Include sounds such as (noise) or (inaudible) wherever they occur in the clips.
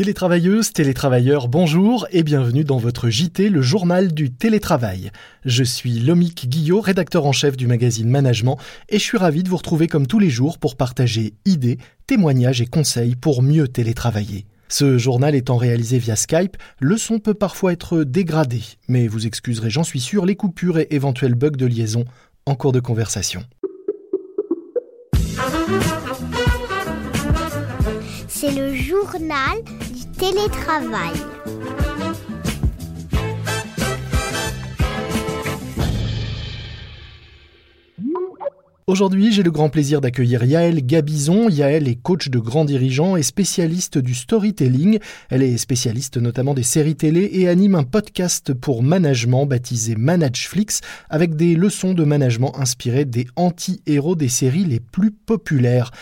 Télétravailleuses, télétravailleurs, bonjour et bienvenue dans votre JT, le journal du télétravail. Je suis Lomique Guillot, rédacteur en chef du magazine Management, et je suis ravi de vous retrouver comme tous les jours pour partager idées, témoignages et conseils pour mieux télétravailler. Ce journal étant réalisé via Skype, le son peut parfois être dégradé, mais vous excuserez, j'en suis sûr, les coupures et éventuels bugs de liaison en cours de conversation. C'est le journal télétravail. Aujourd'hui, j'ai le grand plaisir d'accueillir Yaël Gabizon. Yaël est coach de grands dirigeants et spécialiste du storytelling. Elle est spécialiste notamment des séries télé et anime un podcast pour management baptisé Manageflix avec des leçons de management inspirées des anti-héros des séries les plus populaires.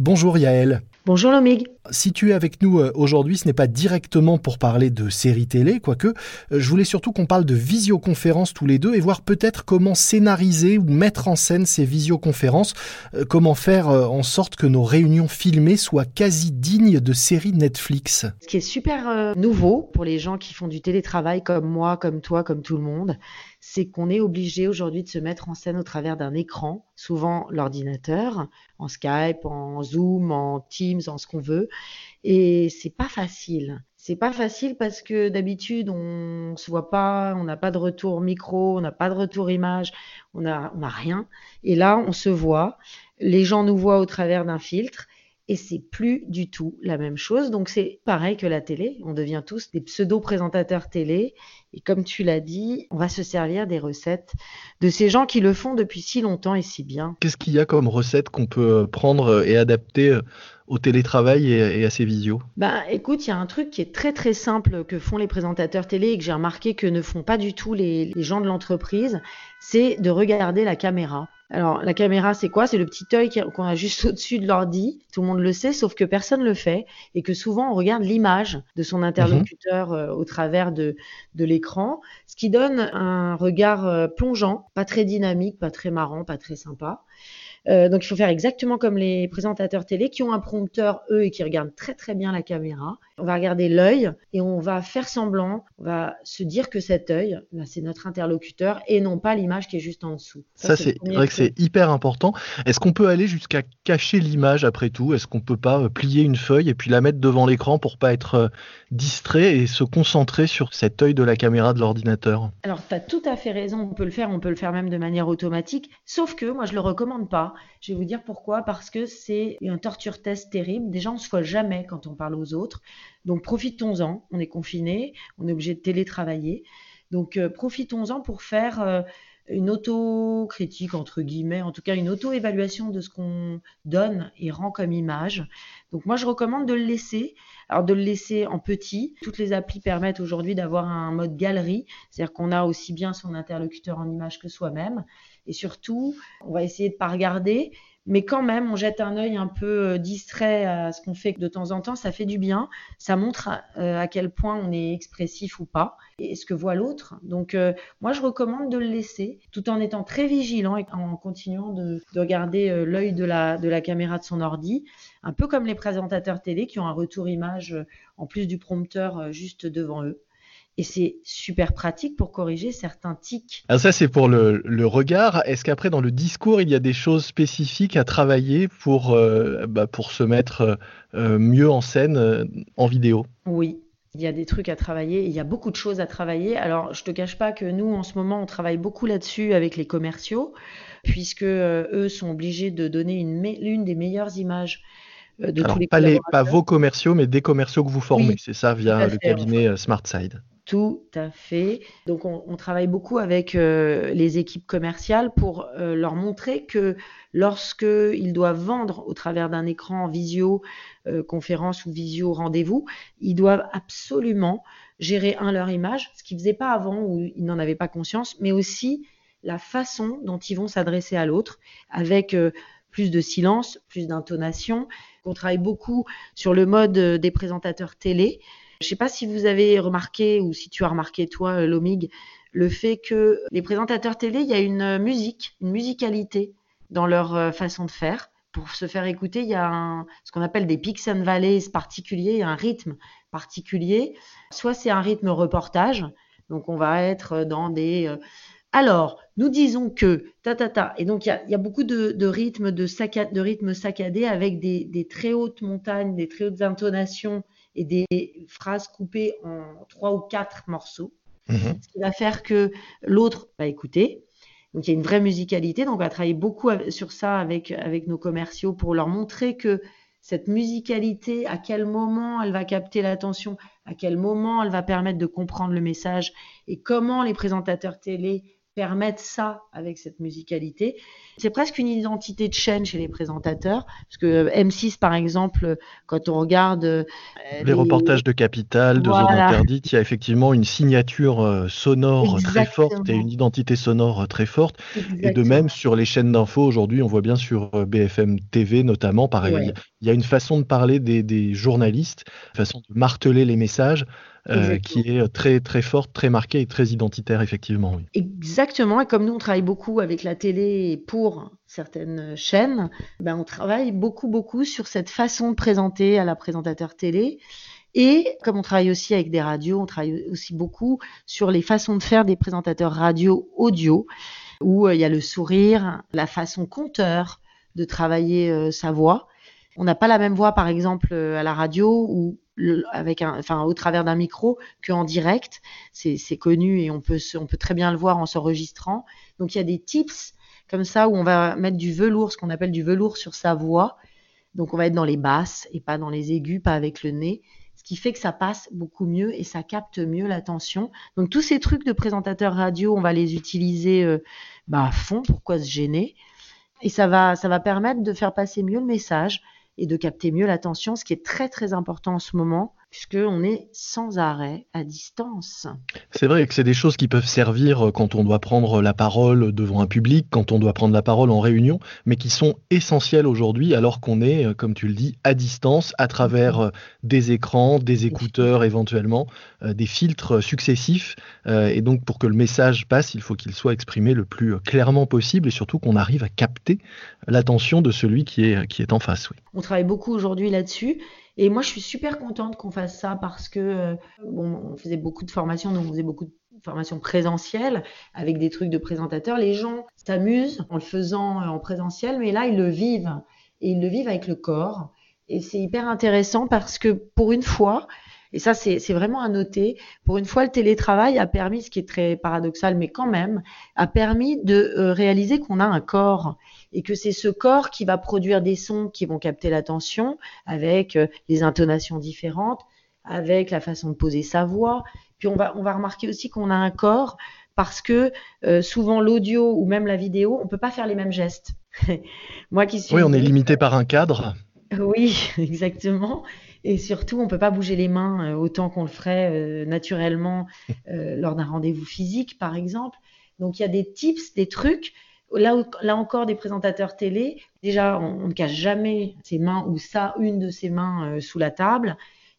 Bonjour Yaël. Bonjour Lomig. Si tu es avec nous euh, aujourd'hui, ce n'est pas directement pour parler de séries télé, quoique euh, je voulais surtout qu'on parle de visioconférences tous les deux et voir peut-être comment scénariser ou mettre en scène ces visioconférences, euh, comment faire en sorte que nos réunions filmées soient quasi dignes de séries Netflix. Ce qui est super nouveau pour les gens qui font du télétravail comme moi, comme toi, comme tout le monde, c'est qu'on est obligé aujourd'hui de se mettre en scène au travers d'un écran, souvent l'ordinateur, en Skype, en Zoom, en Teams, en ce qu'on veut. Et c'est pas facile. C'est pas facile parce que d'habitude on se voit pas, on n'a pas de retour micro, on n'a pas de retour image, on n'a on a rien. Et là on se voit, les gens nous voient au travers d'un filtre et c'est plus du tout la même chose. Donc c'est pareil que la télé, on devient tous des pseudo-présentateurs télé et comme tu l'as dit, on va se servir des recettes de ces gens qui le font depuis si longtemps et si bien. Qu'est-ce qu'il y a comme recettes qu'on peut prendre et adapter au télétravail et, à ces visios? Ben, écoute, il y a un truc qui est très très simple que font les présentateurs télé et que j'ai remarqué que ne font pas du tout les gens de l'entreprise, c'est de regarder la caméra. Alors, la caméra, c'est quoi? C'est le petit œil qu'on a juste (laughs) au-dessus de l'ordi. Tout le monde le sait, sauf que personne ne le fait et que souvent on regarde l'image de son interlocuteur euh, au travers de, de l'écran, ce qui donne un regard euh, plongeant, pas très dynamique, pas très marrant, pas très sympa. Euh, donc il faut faire exactement comme les présentateurs télé qui ont un prompteur, eux, et qui regardent très très bien la caméra. On va regarder l'œil et on va faire semblant, on va se dire que cet œil, bah, c'est notre interlocuteur et non pas l'image qui est juste en dessous. Ça, c'est vrai que c'est hyper important. Est-ce qu'on peut aller jusqu'à cacher l'image après tout? Est-ce qu'on peut pas euh, plier une feuille et puis la mettre devant l'écran pour pas être euh, distrait et se concentrer sur cet œil de la caméra de l'ordinateur? Alors, tu as tout à fait raison, on peut le faire, on peut le faire même de manière automatique, sauf que moi, je le recommande pas. Je vais vous dire pourquoi, parce que c'est un torture test terrible. Déjà, on se voit jamais quand on parle aux autres. Donc, profitons-en. On est confiné, on est obligé de télétravailler. Donc, euh, profitons-en pour faire euh, une auto-critique, entre guillemets, en tout cas une auto-évaluation de ce qu'on donne et rend comme image. Donc, moi, je recommande de le laisser. Alors, de le laisser en petit. Toutes les applis permettent aujourd'hui d'avoir un mode galerie, c'est-à-dire qu'on a aussi bien son interlocuteur en image que soi-même. Et surtout, on va essayer de pas regarder, mais quand même, on jette un œil un peu euh, distrait à ce qu'on fait de temps en temps. Ça fait du bien. Ça montre euh, à, quel point on est expressif ou pas et ce que voit l'autre. Donc, euh, moi, je recommande de le laisser tout en étant très vigilant et en continuant de, regarder l'œil de de la caméra de son ordi, un peu comme les présentateurs télé qui ont un retour image en plus du prompteur juste devant eux. Et c'est super pratique pour corriger certains tics. Alors ça, c'est pour le, regard. Est-ce qu'après, dans le discours, il y a des choses spécifiques à travailler pour, euh, bah, pour se mettre euh, mieux en scène euh, en vidéo? Oui, il y a des trucs à travailler, il y a beaucoup de choses à travailler. Alors, je te cache pas que nous, en ce moment, on travaille beaucoup là-dessus avec les commerciaux, puisque eux sont obligés de donner une, l'une des meilleures images de tous les pas, pas vos commerciaux, mais des commerciaux que vous formez, c'est ça, via le cabinet SmartSide. Tout à fait. Donc on, travaille beaucoup avec euh, les équipes commerciales pour euh, leur montrer que lorsqu'ils doivent vendre au travers d'un écran visio euh, conférence ou visio rendez-vous, ils doivent absolument gérer un leur image, ce qu'ils faisaient pas avant où ils n'en avaient pas conscience, mais aussi la façon dont ils vont s'adresser à l'autre avec plus de silence, plus d'intonation. On travaille beaucoup sur le mode des présentateurs télé je ne sais pas si vous avez remarqué ou si tu as remarqué toi, euh, Lomig, le fait que les présentateurs télé, il y a une euh, musique, une musicalité dans leur euh, façon de faire. Pour se faire écouter, il y a ce qu'on appelle des peaks and valleys particuliers, un rythme particulier. Soit c'est un rythme reportage, donc on va être dans des... Alors, nous disons que, ta ta ta, et donc il y a, beaucoup de, rythmes de, de rythmes saccadés avec des, très hautes montagnes, des très hautes intonations et des phrases coupées en trois ou quatre morceaux, mhm. ce qui va faire que l'autre va écouter. Donc il y a une vraie musicalité. Donc on va travailler beaucoup sur ça avec, avec nos commerciaux pour leur montrer que cette musicalité, à quel moment elle va capter l'attention, à quel moment elle va permettre de comprendre le message et comment les présentateurs télé permettre ça avec cette musicalité. C'est presque une identité de chaîne chez les présentateurs, parce que M6, par exemple, quand on regarde... Euh, les, reportages de Capital, de Zone Interdite, il y a effectivement une signature euh, sonore très forte et une identité sonore euh, très forte. Et de même, sur les chaînes d'infos, aujourd'hui, on voit bien sur BFM TV notamment, pareil, il y a une façon de parler des, des journalistes, une façon de marteler les messages euh, qui est très très forte, très marquée et très identitaire effectivement. Oui. Exactement. Et comme nous on travaille beaucoup avec la télé pour certaines chaînes, ben on travaille beaucoup beaucoup sur cette façon de présenter à la présentateur télé. Et comme on travaille aussi avec des radios, on travaille aussi beaucoup sur les façons de faire des présentateurs radio audio, où euh, il y a le sourire, la façon conteur de travailler euh, sa voix. On n'a pas la même voix, par exemple, à la radio, ou avec un, enfin, au travers d'un micro qu'en direct. C'est connu et on peut, on peut très bien le voir en s'enregistrant. Donc il y a des tips comme ça où on va mettre du velours, ce qu'on appelle du velours sur sa voix. Donc on va être dans les basses et pas dans les aigus, pas avec le nez. Ce qui fait que ça passe beaucoup mieux et ça capte mieux l'attention. Donc tous ces trucs de présentateur radio, on va les utiliser euh, bah, à fond. Pourquoi se gêner Et ça va, ça va permettre de faire passer mieux le message et de capter mieux l'attention, ce qui est très très important en ce moment puisqu'on est sans arrêt à distance. C'est vrai que c'est des choses qui peuvent servir quand on doit prendre la parole devant un public, quand on doit prendre la parole en réunion, mais qui sont essentielles aujourd'hui alors qu'on est, comme tu le dis, à distance, à travers euh, des écrans, des écouteurs éventuellement, euh, des filtres successifs. Euh, et donc pour que le message passe, il faut qu'il soit exprimé le plus clairement possible et surtout qu'on arrive à capter l'attention de celui qui est, qui est en face. Oui. On travaille beaucoup aujourd'hui là-dessus. Et moi, je suis super contente qu'on fasse ça parce que, euh, bon, on faisait beaucoup de formations, donc on faisait beaucoup de formations présentielles avec des trucs de présentateurs. Les gens s'amusent en le faisant euh, en présentiel, mais là, ils le vivent. Et ils le vivent avec le corps. Et c'est hyper intéressant parce que pour une fois, et ça, c'est vraiment à noter. Pour une fois, le télétravail a permis, ce qui est très paradoxal, mais quand même, a permis de euh, réaliser qu'on a un corps et que c'est ce corps qui va produire des sons qui vont capter l'attention avec euh, des intonations différentes, avec la façon de poser sa voix. Puis on va, on va remarquer aussi qu'on a un corps parce que euh, souvent l'audio ou même la vidéo, on peut pas faire les mêmes gestes. (laughs) Moi qui suis. Oui, on est limité par un cadre. Oui, (laughs) exactement. Et surtout, on peut pas bouger les mains euh, autant qu'on le ferait naturellement lors d'un rendez-vous physique, par exemple. Donc il y a des tips, des trucs Là, là encore, des présentateurs télé, déjà, on, ne cache jamais ses mains ou ça, une de ses mains euh, sous la table.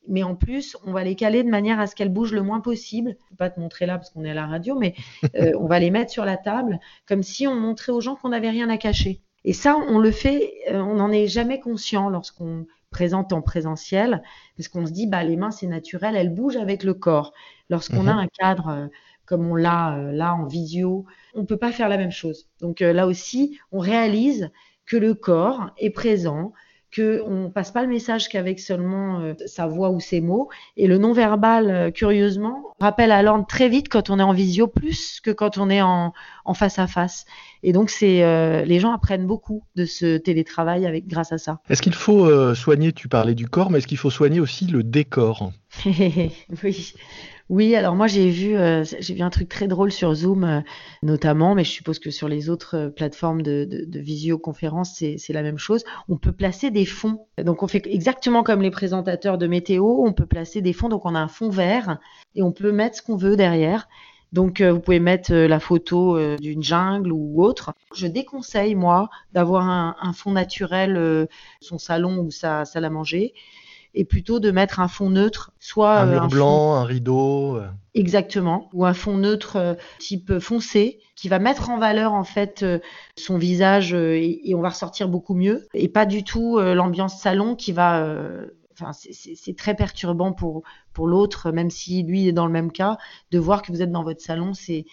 Mais en plus, on va les caler de manière à ce qu'elles bougent le moins possible. Je ne peux pas te montrer là parce qu'on est à la radio, mais euh, on va les mettre sur la table comme si on montrait aux gens qu'on n'avait rien à cacher. Et ça, on le fait, euh, on n'en est jamais conscient lorsqu'on présente en présentiel, parce qu'on se dit, bah, les mains, c'est naturel, elles bougent avec le corps. Lorsqu'on a mhm. un cadre comme on l'a euh, là en visio, on ne peut pas faire la même chose. Donc euh, là aussi, on réalise que le corps est présent, qu'on ne passe pas le message qu'avec seulement euh, sa voix ou ses mots. Et le non-verbal, curieusement, rappelle à l'ordre très vite quand on est en visio, plus que quand on est en, face à face. Et donc, c'est les gens apprennent beaucoup de ce télétravail avec, grâce à ça. Est-ce qu'il faut soigner, tu parlais du corps, mais est-ce qu'il faut soigner aussi le décor? (laughs) Oui. Oui, alors moi j'ai vu, euh, j'ai vu un truc très drôle sur Zoom euh, notamment, mais je suppose que sur les autres euh, plateformes de, visioconférence c'est la même chose. On peut placer des fonds. Donc on fait exactement comme les présentateurs de météo, on peut placer des fonds. Donc on a un fond vert et on peut mettre ce qu'on veut derrière. Donc vous pouvez mettre la photo d'une jungle ou autre. Je déconseille moi d'avoir un, fond naturel, son salon ou sa salle à manger et plutôt de mettre un fond neutre, soit un mur blanc, un rideau. Euh. Exactement, ou un fond neutre euh, type foncé qui va mettre en valeur en fait euh, son visage et, on va ressortir beaucoup mieux et pas du tout l'ambiance salon qui va enfin, c'est très perturbant pour, pour l'autre, même si lui est dans le même cas, de voir que vous êtes dans votre salon, c'est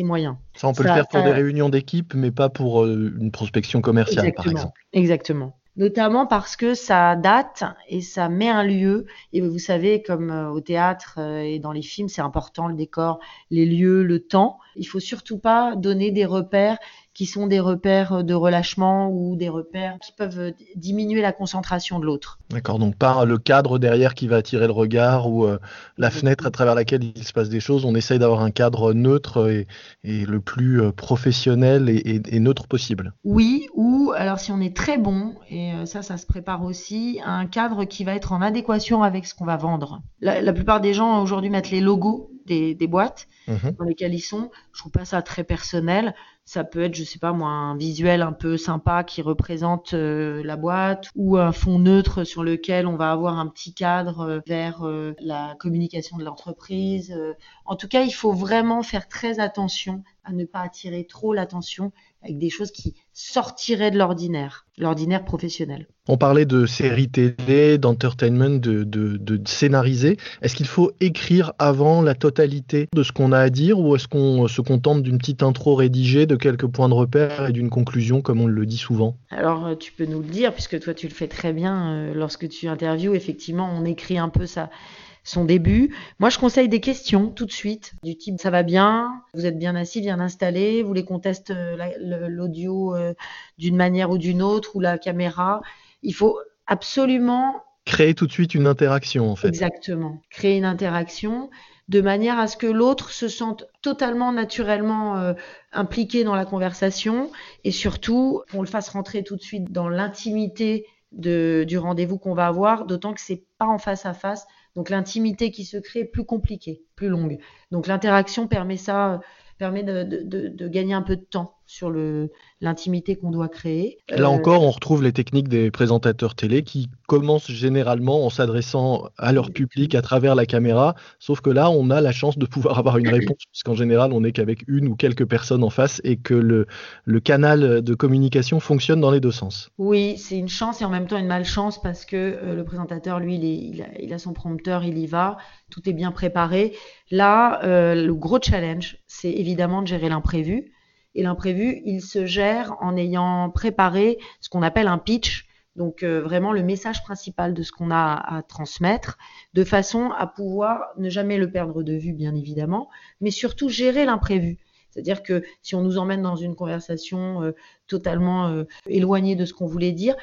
moyen. Ça, on peut le faire pour des réunions d'équipe, mais pas pour euh, une prospection commerciale, par exemple. Exactement notamment parce que ça date et ça met un lieu. Et vous savez, comme euh, au théâtre euh, et dans les films, c'est important le décor, les lieux, le temps. Il faut surtout pas donner des repères qui sont des repères de relâchement ou des repères qui peuvent diminuer la concentration de l'autre. D'accord, donc pas le cadre derrière qui va attirer le regard ou euh, la fenêtre à travers laquelle il se passe des choses. On essaye d'avoir un cadre neutre et, le plus euh, professionnel et, neutre possible. Oui, ou alors si on est très bon, et euh, ça, ça se prépare aussi, un cadre qui va être en adéquation avec ce qu'on va vendre. La, la plupart des gens aujourd'hui mettent les logos des, boîtes mhm. dans lesquelles ils sont. Je trouve pas ça très personnel. Ça peut être, je sais pas moi, un visuel un peu sympa qui représente euh, la boîte ou un fond neutre sur lequel on va avoir un petit cadre euh, vers euh, la communication de l'entreprise. En tout cas, il faut vraiment faire très attention à ne pas attirer trop l'attention avec des choses qui sortiraient de l'ordinaire, l'ordinaire professionnel. On parlait de séries télé, d'entertainment, de, de, scénariser. Est-ce qu'il faut écrire avant la totalité de ce qu'on a à dire ou est-ce qu'on se contente d'une petite intro rédigée, quelques points de repère et d'une conclusion comme on le dit souvent Alors euh, tu peux nous le dire puisque toi tu le fais très bien euh, lorsque tu interviews. Effectivement, on écrit un peu ça son début. Moi, je conseille des questions tout de suite, du type ça va bien, vous êtes bien assis, bien installé, vous voulez qu'on teste euh, l'audio euh, d'une manière ou d'une autre, ou la caméra? Il faut absolument créer tout de suite une interaction, en fait. Exactement, créer une interaction de manière à ce que l'autre se sente totalement naturellement euh, impliqué dans la conversation et surtout qu'on le fasse rentrer tout de suite dans l'intimité du rendez-vous qu'on va avoir, d'autant que c'est pas en face à face, donc l'intimité qui se crée est plus compliquée, plus longue. Donc l'interaction permet ça, permet de, gagner un peu de temps sur l'intimité qu'on doit créer. Là euh, encore, on retrouve les techniques des présentateurs télé qui commencent généralement en s'adressant à leur public à travers la caméra, sauf que là, on a la chance de pouvoir avoir une réponse, puisqu'en général, on n'est qu'avec une ou quelques personnes en face et que le, le canal de communication fonctionne dans les deux sens. Oui, c'est une chance et en même temps une malchance parce que euh, le présentateur, lui, il, il, a, son prompteur, il y va, tout est bien préparé. Là, euh, le gros challenge, c'est évidemment de gérer l'imprévu. Et l'imprévu, il se gère en ayant préparé ce qu'on appelle un pitch, donc euh, vraiment le message principal de ce qu'on a à, transmettre, de façon à pouvoir ne jamais le perdre de vue, bien évidemment, mais surtout gérer l'imprévu. C'est-à-dire que si on nous emmène dans une conversation euh, totalement euh, éloignée de ce qu'on voulait dire,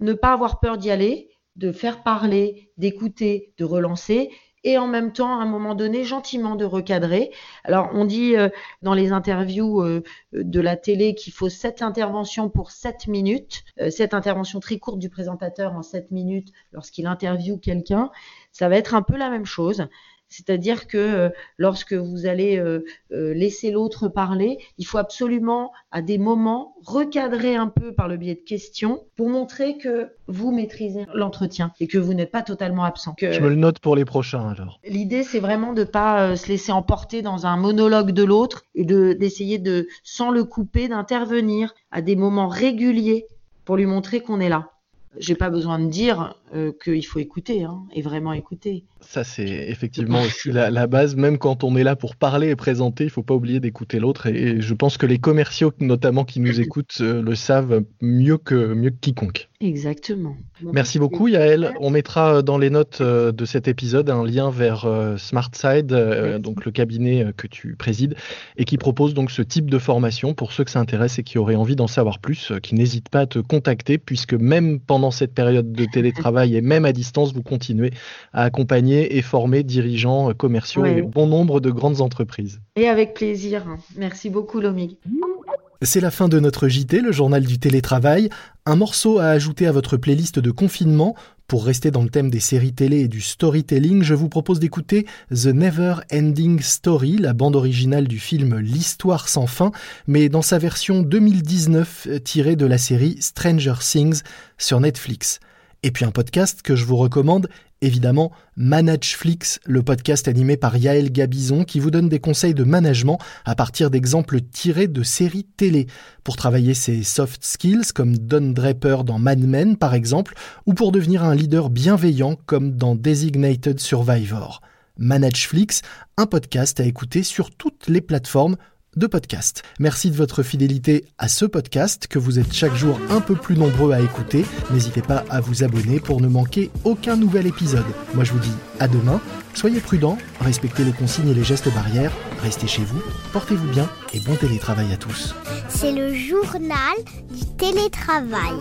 ne pas avoir peur d'y aller, de faire parler, d'écouter, de relancer, et en même temps, à un moment donné, gentiment de recadrer. Alors, on dit euh, dans les interviews euh, de la télé qu'il faut sept interventions pour sept minutes, euh, cette intervention très courte du présentateur en sept minutes lorsqu'il interviewe quelqu'un. Ça va être un peu la même chose. C'est-à-dire que euh, lorsque vous allez euh, euh, laisser l'autre parler, il faut absolument, à des moments, recadrer un peu par le biais de questions pour montrer que vous maîtrisez l'entretien et que vous n'êtes pas totalement absent. Je me le note pour les prochains alors. L'idée, c'est vraiment de ne pas se laisser emporter dans un monologue de l'autre et de d'essayer de, sans le couper, d'intervenir à des moments réguliers pour lui montrer qu'on est là. J'ai pas besoin de dire euh, qu'il faut écouter hein, et vraiment écouter. Ça, c'est effectivement (laughs) aussi la, base. Même quand on est là pour parler et présenter, il faut pas oublier d'écouter l'autre. Et, je pense que les commerciaux, notamment qui nous écoutent, euh, le savent mieux que mieux que quiconque. Exactement. Merci beaucoup Yael. On mettra euh, dans les notes de cet épisode un lien vers SmartSide, donc le cabinet que tu présides, et qui propose donc ce type de formation pour ceux que ça intéresse et qui auraient envie d'en savoir plus, qui n'hésitent pas à te contacter, puisque même pendant cette période de télétravail (laughs) et même à distance, vous continuez à accompagner et former dirigeants commerciaux et bon nombre de grandes entreprises. Et avec plaisir. Merci beaucoup Lomig. C'est la fin de notre JT, le journal du télétravail. Un morceau à ajouter à votre playlist de confinement. Pour rester dans le thème des séries télé et du storytelling, je vous propose d'écouter The Never Ending Story, la bande originale du film L'Histoire sans fin, mais dans sa version 2019 tirée de la série Stranger Things sur Netflix. Et puis un podcast que je vous recommande, évidemment, Manageflix, le podcast animé par Yael Gabizon qui vous donne des conseils de management à partir d'exemples tirés de séries télé pour travailler ses soft skills comme Don Draper dans Mad Men par exemple ou pour devenir un leader bienveillant comme dans Designated Survivor. Manageflix, un podcast à écouter sur toutes les plateformes de podcast. Merci de votre fidélité à ce podcast que vous êtes chaque jour un peu plus nombreux à écouter. N'hésitez pas à vous abonner pour ne manquer aucun nouvel épisode. Moi je vous dis à demain. Soyez prudents, respectez les consignes et les gestes barrières, restez chez vous, portez-vous bien et bon télétravail à tous. C'est le journal du télétravail.